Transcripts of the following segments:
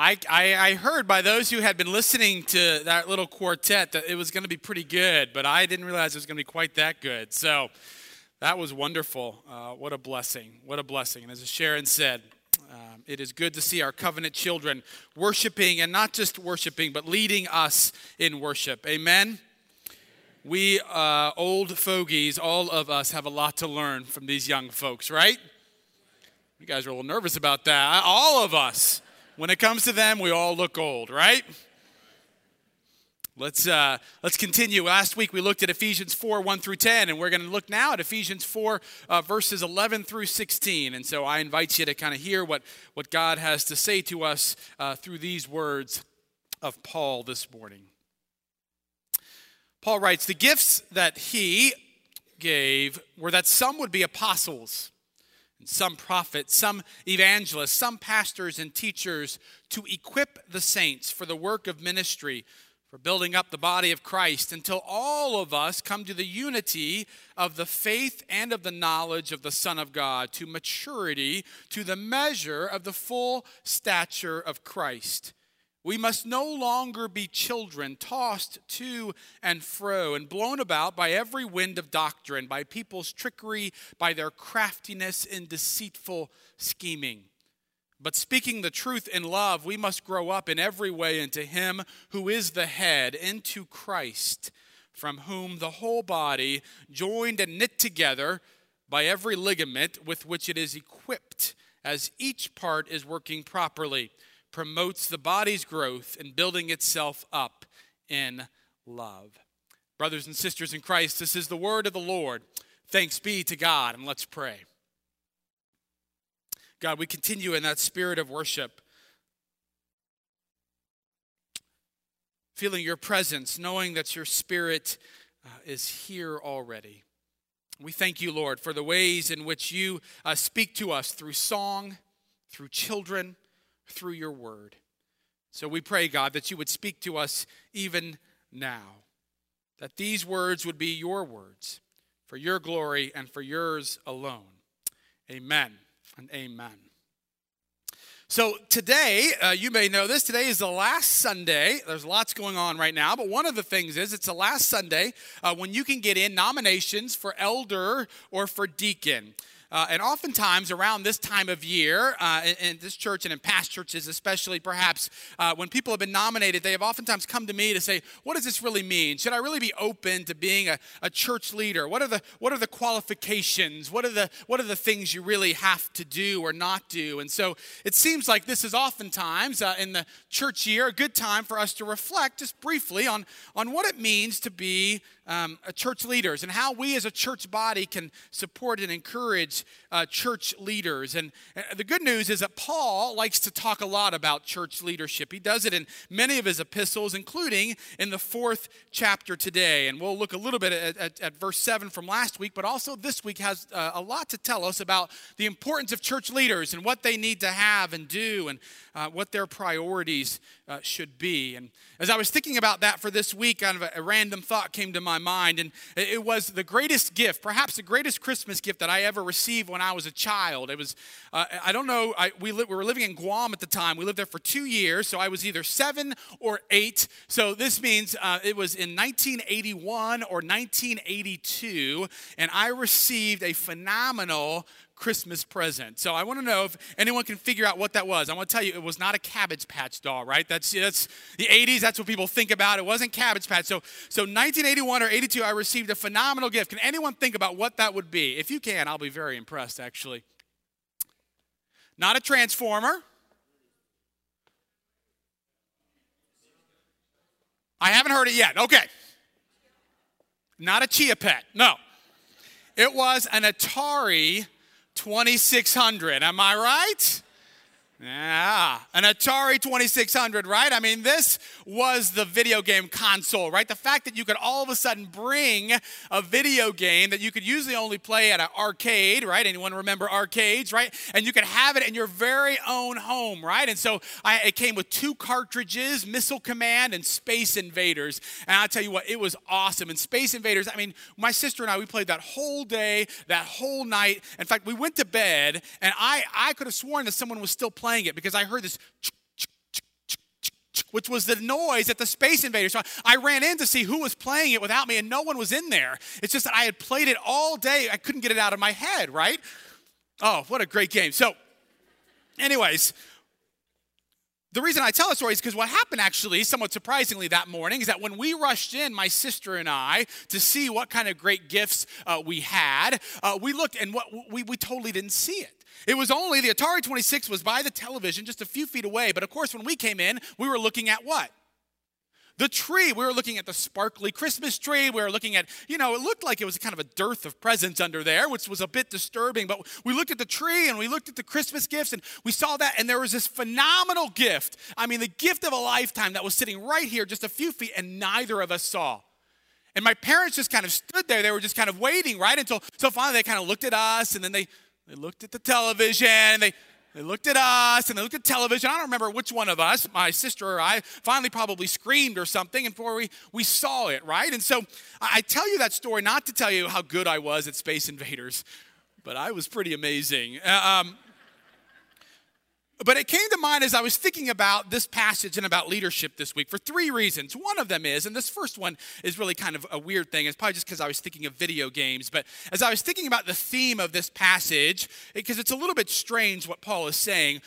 I, I, I, heard by those who had been listening to that little quartet that it was going to be pretty good, but I didn't realize it was going to be quite that good. So that was wonderful. Uh, what a blessing. What a blessing. And as Sharon said, um, it is good to see our covenant children worshiping and not just worshiping, but leading us in worship. Amen. We uh, old fogies, all of us, have a lot to learn from these young folks, right? You guys are a little nervous about that. All of us. When it comes to them, we all look old, right? Let's, uh, let's continue. Last week we looked at Ephesians 4 1 through 10, and we're going to look now at Ephesians 4 uh, verses 11 through 16. And so I invite you to kind of hear what, what God has to say to us uh, through these words of Paul this morning. Paul writes The gifts that he gave were that some would be apostles some prophets, some evangelists, some pastors and teachers to equip the saints for the work of ministry, for building up the body of Christ, until all of us come to the unity of the faith and of the knowledge of the Son of God, to maturity, to the measure of the full stature of Christ we must no longer be children tossed to and fro and blown about by every wind of doctrine, by people's trickery, by their craftiness and deceitful scheming. But speaking the truth in love, we must grow up in every way into Him who is the head, into Christ, from whom the whole body, joined and knit together by every ligament with which it is equipped, as each part is working properly promotes the body's growth and building itself up in love. Brothers and sisters in Christ, this is the word of the Lord. Thanks be to God, and let's pray. God, we continue in that spirit of worship, feeling your presence, knowing that your spirit uh, is here already. We thank you, Lord, for the ways in which you uh, speak to us through song, through children through your word. So we pray, God, that you would speak to us even now, that these words would be your words for your glory and for yours alone. Amen and amen. So, today, uh, you may know this, today is the last Sunday. There's lots going on right now, but one of the things is it's the last Sunday uh, when you can get in nominations for elder or for deacon. Uh, and oftentimes around this time of year, uh, in, in, this church and in past churches, especially perhaps uh, when people have been nominated, they have oftentimes come to me to say, What does this really mean? Should I really be open to being a, a church leader? What are, the, what are the qualifications? What are the, what are the things you really have to do or not do? And so it seems like this is oftentimes uh, in the church year a good time for us to reflect just briefly on, on what it means to be um, church leaders and how we as a church body can support and encourage uh, church leaders. And uh, the good news is that Paul likes to talk a lot about church leadership. He does it in many of his epistles, including in the fourth chapter today. And we'll look a little bit at, at, at verse 7 from last week, but also this week has uh, a lot to tell us about the importance of church leaders and what they need to have and do and uh, what their priorities uh, should be. And as I was thinking about that for this week, kind of a, a random thought came to my mind, and it was the greatest gift, perhaps the greatest Christmas gift that I ever received when I was a child. It was, uh, I don't know, I, we, li- we were living in Guam at the time. We lived there for two years, so I was either seven or eight. So this means uh, it was in 1981 or 1982, and I received a phenomenal Christmas present. So I want to know if anyone can figure out what that was. I want to tell you, it was not a Cabbage Patch doll, right? That's that's the 80s. That's what people think about. It wasn't Cabbage Patch. So so 1981 or 82, I received a phenomenal gift. Can anyone think about what that would be? If you can, I'll be very impressed. Actually, not a transformer. I haven't heard it yet. Okay. Not a Chia Pet. No. It was an Atari 2600. Am I right? Yeah, an Atari 2600, right? I mean, this was the video game console, right? The fact that you could all of a sudden bring a video game that you could usually only play at an arcade, right? Anyone remember arcades, right? And you could have it in your very own home, right? And so I, it came with two cartridges, Missile Command and Space Invaders. And I'll tell you what, it was awesome. And Space Invaders, I mean, my sister and I, we played that whole day, that whole night. In fact, we went to bed, and I, I could have sworn that someone was still playing playing it because I heard this which was the noise at the Space Invaders. So I ran in to see who was playing it without me, and no one was in there. It's just that I had played it all day. I couldn't get it out of my head, right? Oh, what a great game. So, anyways, the reason I tell the story is because what happened actually, somewhat surprisingly, that morning is that when we rushed in, my sister and I, to see what kind of great gifts uh, we had, uh, we looked and what we, we totally didn't see it. It was only the Atari 26 was by the television just a few feet away. But of course, when we came in, we were looking at what? The tree, we were looking at the sparkly Christmas tree. We were looking at, you know, it looked like it was kind of a dearth of presents under there, which was a bit disturbing. But we looked at the tree and we looked at the Christmas gifts and we saw that. And there was this phenomenal gift. I mean, the gift of a lifetime that was sitting right here, just a few feet, and neither of us saw. And my parents just kind of stood there. They were just kind of waiting, right? Until so finally they kind of looked at us and then they, they looked at the television and they they looked at us and they looked at television. I don't remember which one of us, my sister or I, finally probably screamed or something and before we, we saw it, right? And so I tell you that story not to tell you how good I was at Space Invaders, but I was pretty amazing. Uh, um, but it came to mind as I was thinking about this passage and about leadership this week for three reasons. One of them is, and this first one is really kind of a weird thing, it's probably just because I was thinking of video games, but as I was thinking about the theme of this passage, because it's a little bit strange what Paul is saying,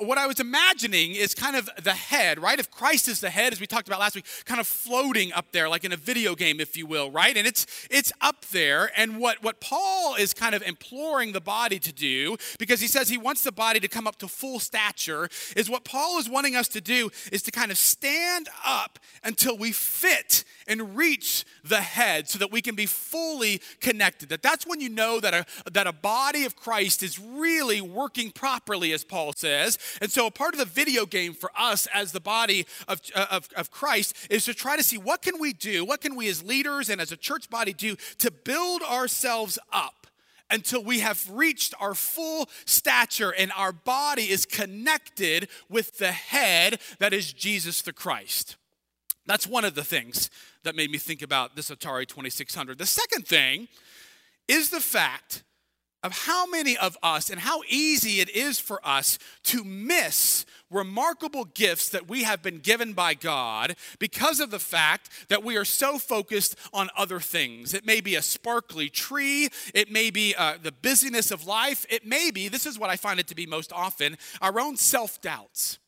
what I was imagining is kind of the head, right? If Christ is the head, as we talked about last week, kind of floating up there, like in a video game, if you will, right? And it's it's up there. And what, what Paul is kind of imploring the body to do, because he says he wants the body to come up to full stature, is what Paul is wanting us to do is to kind of stand up until we fit and reach the head so that we can be fully connected. That that's when you know that a, that a body of Christ is really working properly, as Paul says. And so, a part of the video game for us as the body of, uh, of, of Christ is to try to see what can we do, what can we as leaders and as a church body do to build ourselves up until we have reached our full stature and our body is connected with the head that is Jesus the Christ. That's one of the things that made me think about this Atari 2600. The second thing is the fact of how many of us and how easy it is for us to miss remarkable gifts that we have been given by God because of the fact that we are so focused on other things. It may be a sparkly tree, it may be uh, the busyness of life, it may be, this is what I find it to be most often, our own self doubts.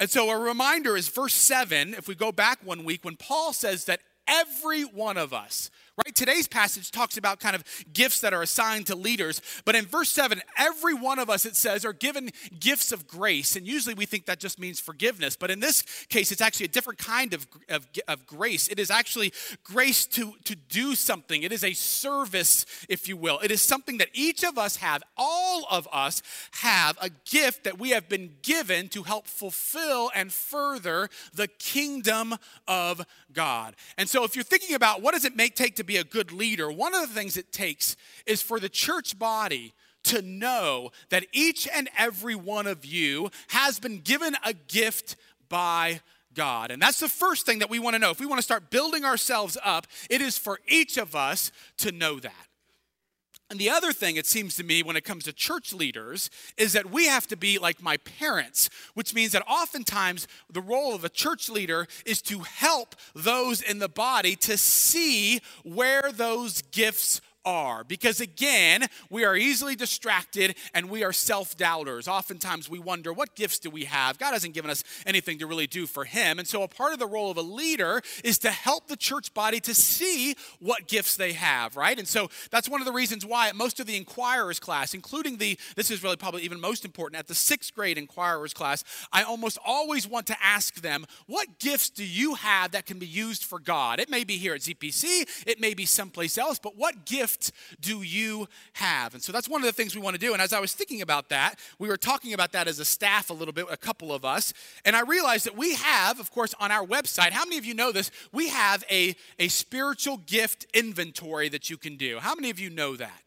And so a reminder is verse 7, if we go back one week, when Paul says that every one of us, right? Today's passage talks about kind of gifts that are assigned to leaders. But in verse 7, every one of us, it says, are given gifts of grace. And usually we think that just means forgiveness. But in this case, it's actually a different kind of, of, of grace. It is actually grace to, to do something, it is a service, if you will. It is something that each of us have, all of us have a gift that we have been given to help fulfill and further the kingdom of God. And so if you're thinking about what does it make take to be a good leader, one of the things it takes is for the church body to know that each and every one of you has been given a gift by God. And that's the first thing that we want to know. If we want to start building ourselves up, it is for each of us to know that. And the other thing, it seems to me, when it comes to church leaders, is that we have to be like my parents, which means that oftentimes the role of a church leader is to help those in the body to see where those gifts are. Because again, we are easily distracted and we are self doubters. Oftentimes we wonder, what gifts do we have? God hasn't given us anything to really do for Him. And so a part of the role of a leader is to help the church body to see what gifts they have, right? And so that's one of the reasons why most of the inquirers class, including the, this is really probably even most important, at the sixth grade inquirers class, I almost always want to ask them, what gifts do you have that can be used for God? It may be here at ZPC, it may be someplace else, but what gift gift do you have? And so that's one of the things we want to do. And as I was thinking about that, we were talking about that as a staff a little bit, a couple of us. And I realized that we have, of course, on our website, how many of you know this? We have a, a spiritual gift inventory that you can do. How many of you know that?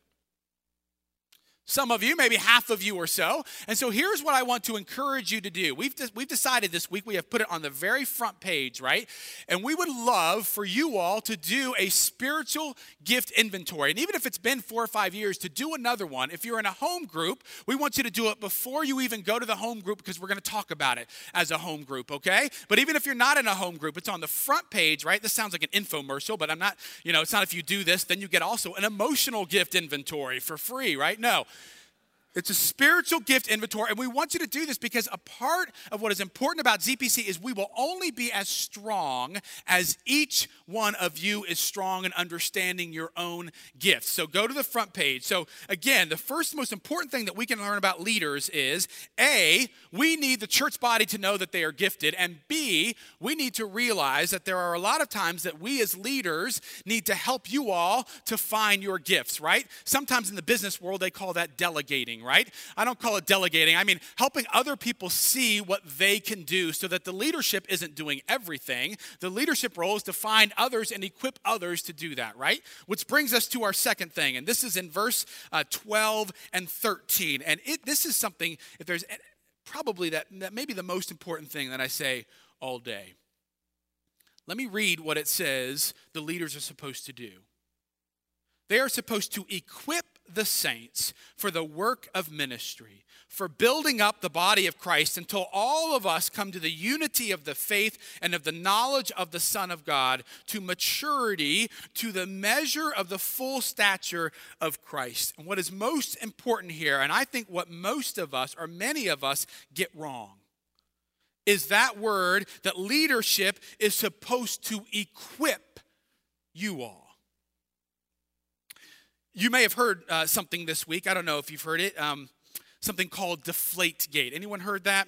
Some of you, maybe half of you or so. And so here's what I want to encourage you to do. We've, we've decided this week, we have put it on the very front page, right? And we would love for you all to do a spiritual gift inventory. And even if it's been four or five years, to do another one. If you're in a home group, we want you to do it before you even go to the home group because we're going to talk about it as a home group, okay? But even if you're not in a home group, it's on the front page, right? This sounds like an infomercial, but I'm not, you know, it's not if you do this, then you get also an emotional gift inventory for free, right? No. It's a spiritual gift inventory, and we want you to do this because a part of what is important about ZPC is we will only be as strong as each one of you is strong in understanding your own gifts. So go to the front page. So, again, the first most important thing that we can learn about leaders is A, we need the church body to know that they are gifted, and B, we need to realize that there are a lot of times that we as leaders need to help you all to find your gifts, right? Sometimes in the business world, they call that delegating right? I don't call it delegating. I mean helping other people see what they can do so that the leadership isn't doing everything. The leadership role is to find others and equip others to do that, right? Which brings us to our second thing, and this is in verse uh, 12 and 13. And it, this is something, if there's probably that, that the most important thing that I say all day. Let me read what it says the leaders are supposed to do. They are supposed to equip the saints for the work of ministry, for building up the body of Christ until all of us come to the unity of the faith and of the knowledge of the Son of God, to maturity, to the measure of the full stature of Christ. And what is most important here, and I think what most of us, or many of us, get wrong, is that word that leadership is supposed to equip you all. You may have heard uh, something this week. I don't know if you've heard it. Um, something called Deflate Gate. Anyone heard that?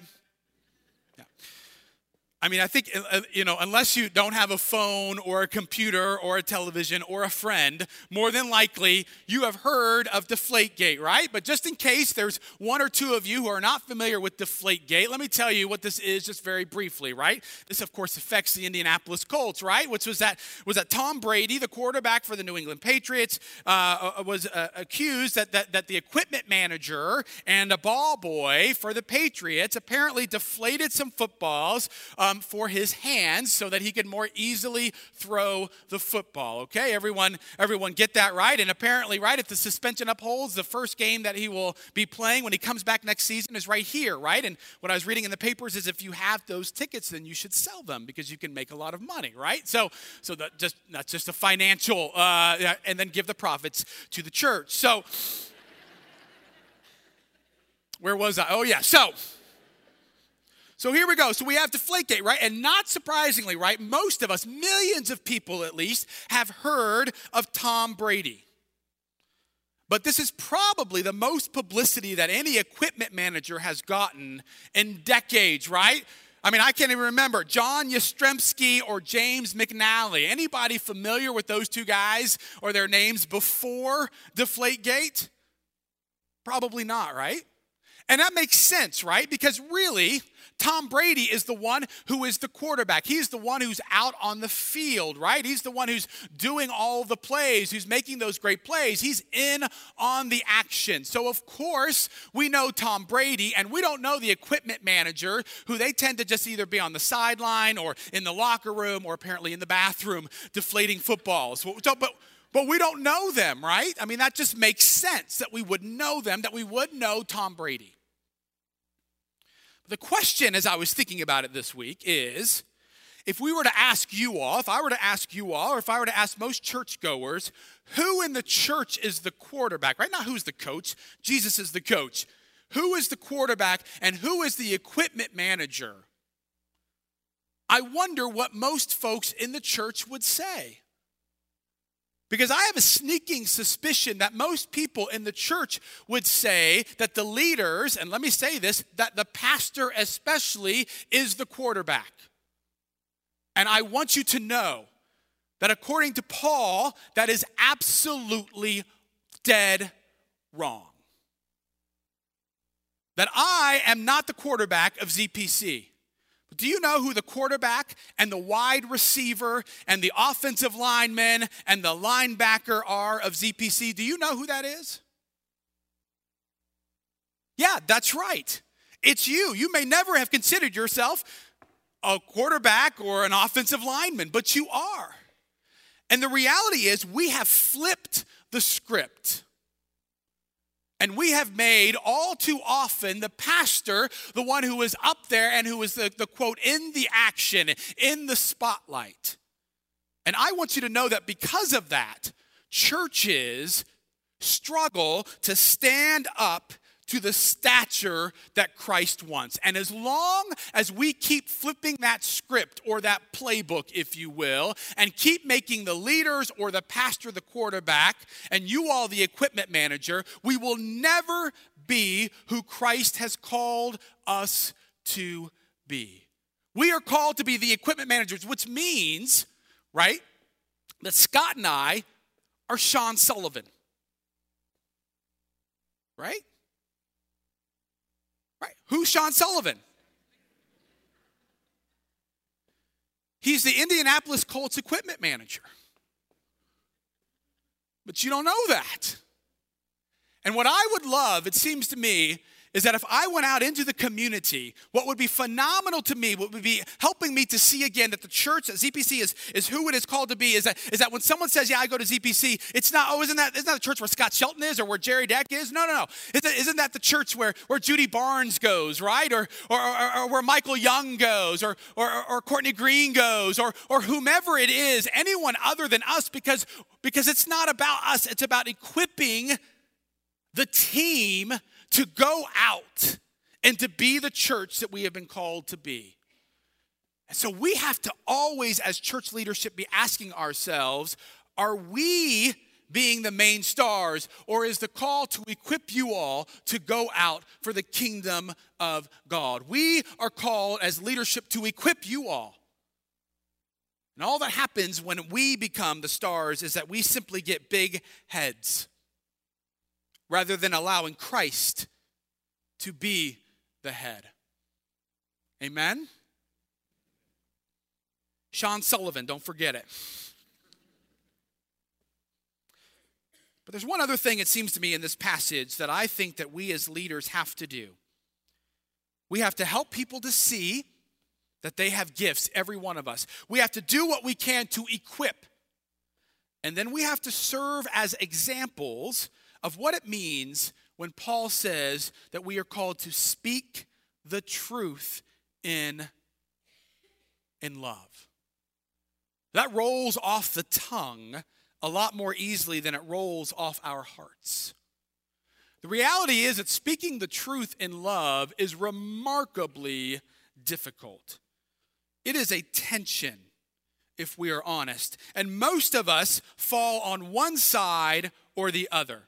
I mean, I think, uh, uh, you know, unless you don't have a phone or a computer or a television or a friend, more than likely you have heard of Deflategate, right? But just in case there's one or two of you who are not familiar with Deflategate, let me tell you what this is just very briefly, right? This, of course, affects the Indianapolis Colts, right? Which was that, was that Tom Brady, the quarterback for the New England Patriots, uh, uh was uh, accused that, that, that the equipment manager and a ball boy for the Patriots apparently deflated some footballs. Uh, um, for his hands so that he could more easily throw the football. Okay, everyone, everyone get that right? And apparently, right, if the suspension upholds, the first game that he will be playing when he comes back next season is right here, right? And what I was reading in the papers is if you have those tickets, then you should sell them because you can make a lot of money, right? So, so that just that's just a financial, uh, and then give the profits to the church. So. Where was I? Oh, yeah. So, so here we go. So we have Deflategate, right? And not surprisingly, right, most of us, millions of people at least, have heard of Tom Brady. But this is probably the most publicity that any equipment manager has gotten in decades, right? I mean, I can't even remember John Jastremski or James McNally. Anybody familiar with those two guys or their names before Deflategate? Probably not, right? And that makes sense, right? Because really, Tom Brady is the one who is the quarterback. He's the one who's out on the field, right? He's the one who's doing all the plays, who's making those great plays. He's in on the action. So, of course, we know Tom Brady, and we don't know the equipment manager, who they tend to just either be on the sideline or in the locker room or apparently in the bathroom deflating footballs. So, but but we don't know them, right? I mean, that just makes sense that we would know them, that we would know Tom Brady. The question, as I was thinking about it this week, is if we were to ask you all, if I were to ask you all, or if I were to ask most churchgoers, who in the church is the quarterback? Right now, who's the coach? Jesus is the coach. Who is the quarterback and who is the equipment manager? I wonder what most folks in the church would say. Because I have a sneaking suspicion that most people in the church would say that the leaders, and let me say this, that the pastor especially is the quarterback. And I want you to know that according to Paul, that is absolutely dead wrong. That I am not the quarterback of ZPC. Do you know who the quarterback and the wide receiver and the offensive lineman and the linebacker are of ZPC? Do you know who that is? Yeah, that's right. It's you. You may never have considered yourself a quarterback or an offensive lineman, but you are. And the reality is, we have flipped the script. And we have made all too often the pastor the one who is up there and who is the, the quote, in the action, in the spotlight. And I want you to know that because of that, churches struggle to stand up to the stature that Christ wants. And as long as we keep flipping that script or that playbook, if you will, and keep making the leaders or the pastor the quarterback and you all the equipment manager, we will never be who Christ has called us to be. We are called to be the equipment managers, which means, right, that Scott and I are Sean Sullivan. Right? Who's Sean Sullivan? He's the Indianapolis Colts equipment manager. But you don't know that. And what I would love, it seems to me, is that if I went out into the community, what would be phenomenal to me, what would be helping me to see again that the church, that ZPC is, is who it is called to be, is that, is that when someone says, Yeah, I go to ZPC, it's not, oh, isn't that, isn't that the church where Scott Shelton is or where Jerry Deck is? No, no, no. Isn't, isn't that the church where, where Judy Barnes goes, right? Or, or, or, or where Michael Young goes, or, or, or Courtney Green goes, or, or whomever it is, anyone other than us, because, because it's not about us, it's about equipping the team to go out and to be the church that we have been called to be. And so we have to always, as church leadership, be asking ourselves are we being the main stars, or is the call to equip you all to go out for the kingdom of God? We are called as leadership to equip you all. And all that happens when we become the stars is that we simply get big heads rather than allowing Christ to be the head. Amen? Sean Sullivan, don't forget it. But there's one other thing it seems to me in this passage that I think that we as leaders have to do. We have to help people to see that they have gifts, every one of us. We have to do what we can to equip. And then we have to serve as examples of what it means when Paul says that we are called to speak the truth in, in love. That rolls off the tongue a lot more easily than it rolls off our hearts. The reality is that speaking the truth in love is remarkably difficult. It is a tension, if we are honest. And most of us fall on one side or the other.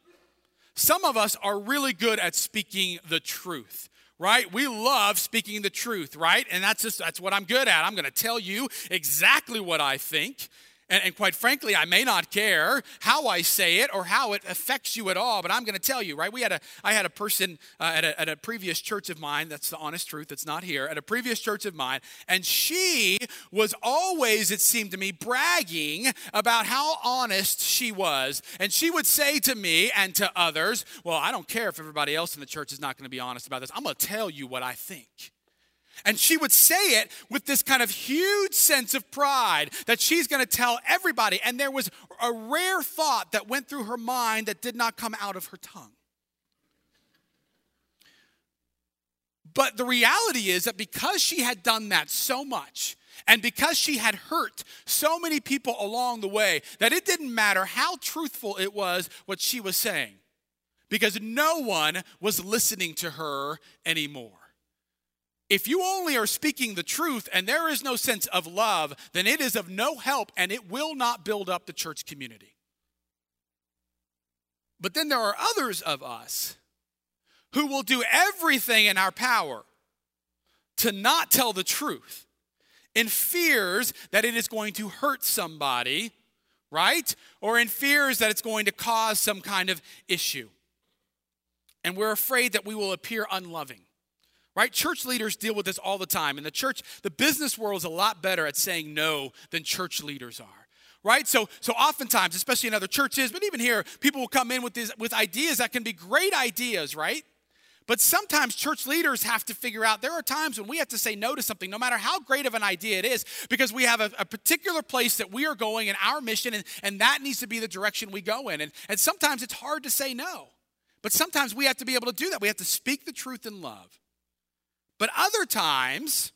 Some of us are really good at speaking the truth right? We love speaking the truth right? And that's just that's what i'm good at. I'm going to tell you exactly what i think and, and, quite frankly, I may not care how I say it or how it affects you at all, but I'm going to tell you, right? We had a, I had a person uh, at, a, at a previous church of mine, that's the honest truth, it's not here, at a previous church of mine, and she was always, it seemed to me, bragging about how honest she was. And she would say to me and to others, Well, I don't care if everybody else in the church is not going to be honest about this. I'm going to tell you what I think. And she would say it with this kind of huge sense of pride that she's going to tell everybody. And there was a rare thought that went through her mind that did not come out of her tongue. But the reality is that because she had done that so much, and because she had hurt so many people along the way, that it didn't matter how truthful it was what she was saying, because no one was listening to her anymore. If you only are speaking the truth and there is no sense of love, then it is of no help and it will not build up the church community. But then there are others of us who will do everything in our power to not tell the truth in fears that it is going to hurt somebody, right? Or in fears that it's going to cause some kind of issue. And we're afraid that we will appear unloving right? Church leaders deal with this all the time. And the church, the business world is a lot better at saying no than church leaders are. Right? So so oftentimes, especially in other churches, but even here, people will come in with these with ideas that can be great ideas, right? But sometimes church leaders have to figure out there are times when we have to say no to something, no matter how great of an idea it is, because we have a, a particular place that we are going in our mission, and, and that needs to be the direction we go in. And, and sometimes it's hard to say no. But sometimes we have to be able to do that. We have to speak the truth in love. But other times,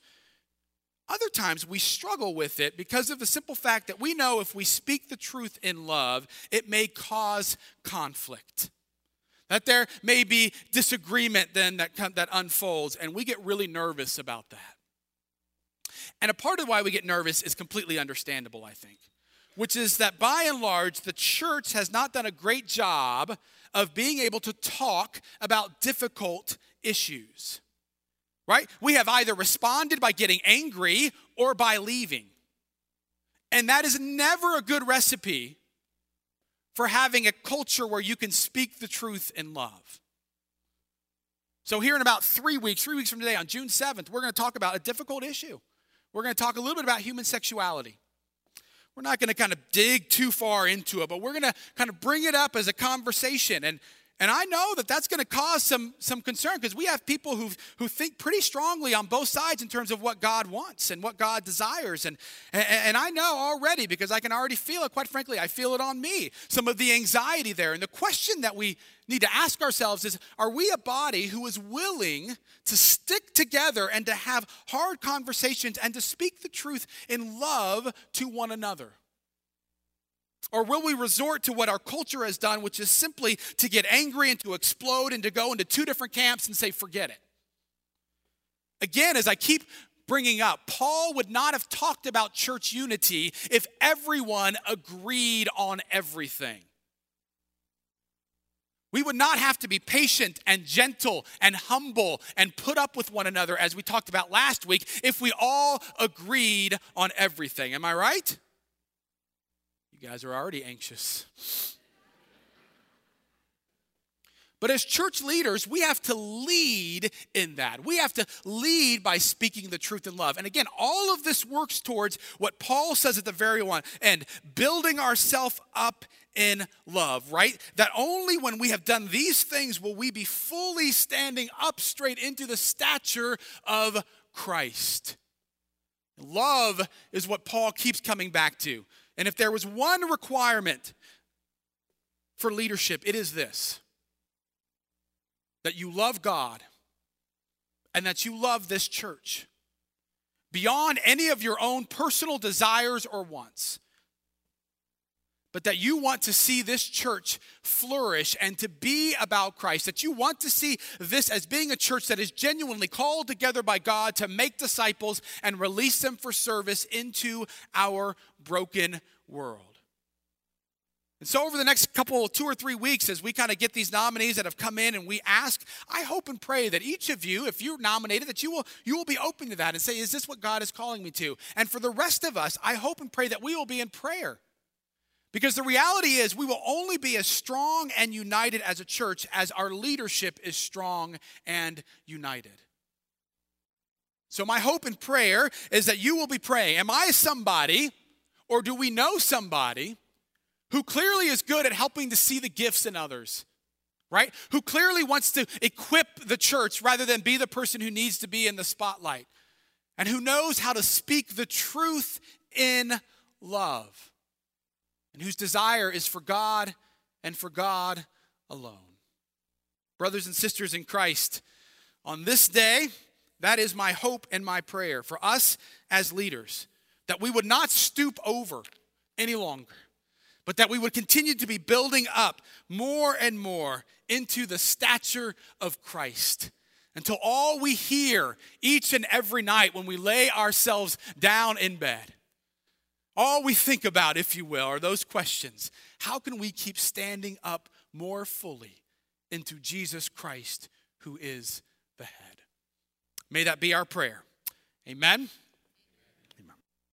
other times we struggle with it because of the simple fact that we know if we speak the truth in love, it may cause conflict. That there may be disagreement then that, that unfolds, and we get really nervous about that. And a part of why we get nervous is completely understandable, I think, which is that by and large, the church has not done a great job of being able to talk about difficult issues. Right? We have either responded by getting angry or by leaving. And that is never a good recipe for having a culture where you can speak the truth in love. So, here in about three weeks, three weeks from today, on June 7th, we're going to talk about a difficult issue. We're going to talk a little bit about human sexuality. We're not going to kind of dig too far into it, but we're going to kind of bring it up as a conversation. And, and I know that that's going to cause some, some concern because we have people who, who think pretty strongly on both sides in terms of what God wants and what God desires. And, and, and I know already because I can already feel it, quite frankly, I feel it on me, some of the anxiety there. And the question that we need to ask ourselves is are we a body who is willing to stick together and to have hard conversations and to speak the truth in love to one another? Or will we resort to what our culture has done, which is simply to get angry and to explode and to go into two different camps and say, forget it? Again, as I keep bringing up, Paul would not have talked about church unity if everyone agreed on everything. We would not have to be patient and gentle and humble and put up with one another, as we talked about last week, if we all agreed on everything. Am I right? You guys are already anxious. But as church leaders, we have to lead in that. We have to lead by speaking the truth in love. And again, all of this works towards what Paul says at the very one end building ourselves up in love, right? That only when we have done these things will we be fully standing up straight into the stature of Christ. Love is what Paul keeps coming back to. And if there was one requirement for leadership, it is this that you love God and that you love this church beyond any of your own personal desires or wants but that you want to see this church flourish and to be about Christ, that you want to see this as being a church that is genuinely called together by God to make disciples and release them for service into our broken world. And so, over the next couple, two or three weeks, as we kind of get these nominees that have come in and we ask, I hope and pray that each of you, if you're nominated, that you will, you will be open to that and say, Is this what God is calling me to? And for the rest of us, I hope and pray that we will be in prayer because the reality is, we will only be as strong and united as a church as our leadership is strong and united. So, my hope and prayer is that you will be praying. Am I somebody, or do we know somebody, who clearly is good at helping to see the gifts in others? Right? Who clearly wants to equip the church rather than be the person who needs to be in the spotlight. And who knows how to speak the truth in love and whose desire is for God and for God alone. Brothers and sisters in Christ, on this day, that is my hope and my prayer for us as leaders that we would not stoop over any longer, but that we would continue to be building up more and more into the stature of Christ until all we hear each and every night when we lay ourselves down in bed all we think about, if you will, are those questions. How can we keep standing up more fully into Jesus Christ, who is the head? May that be our prayer. Amen.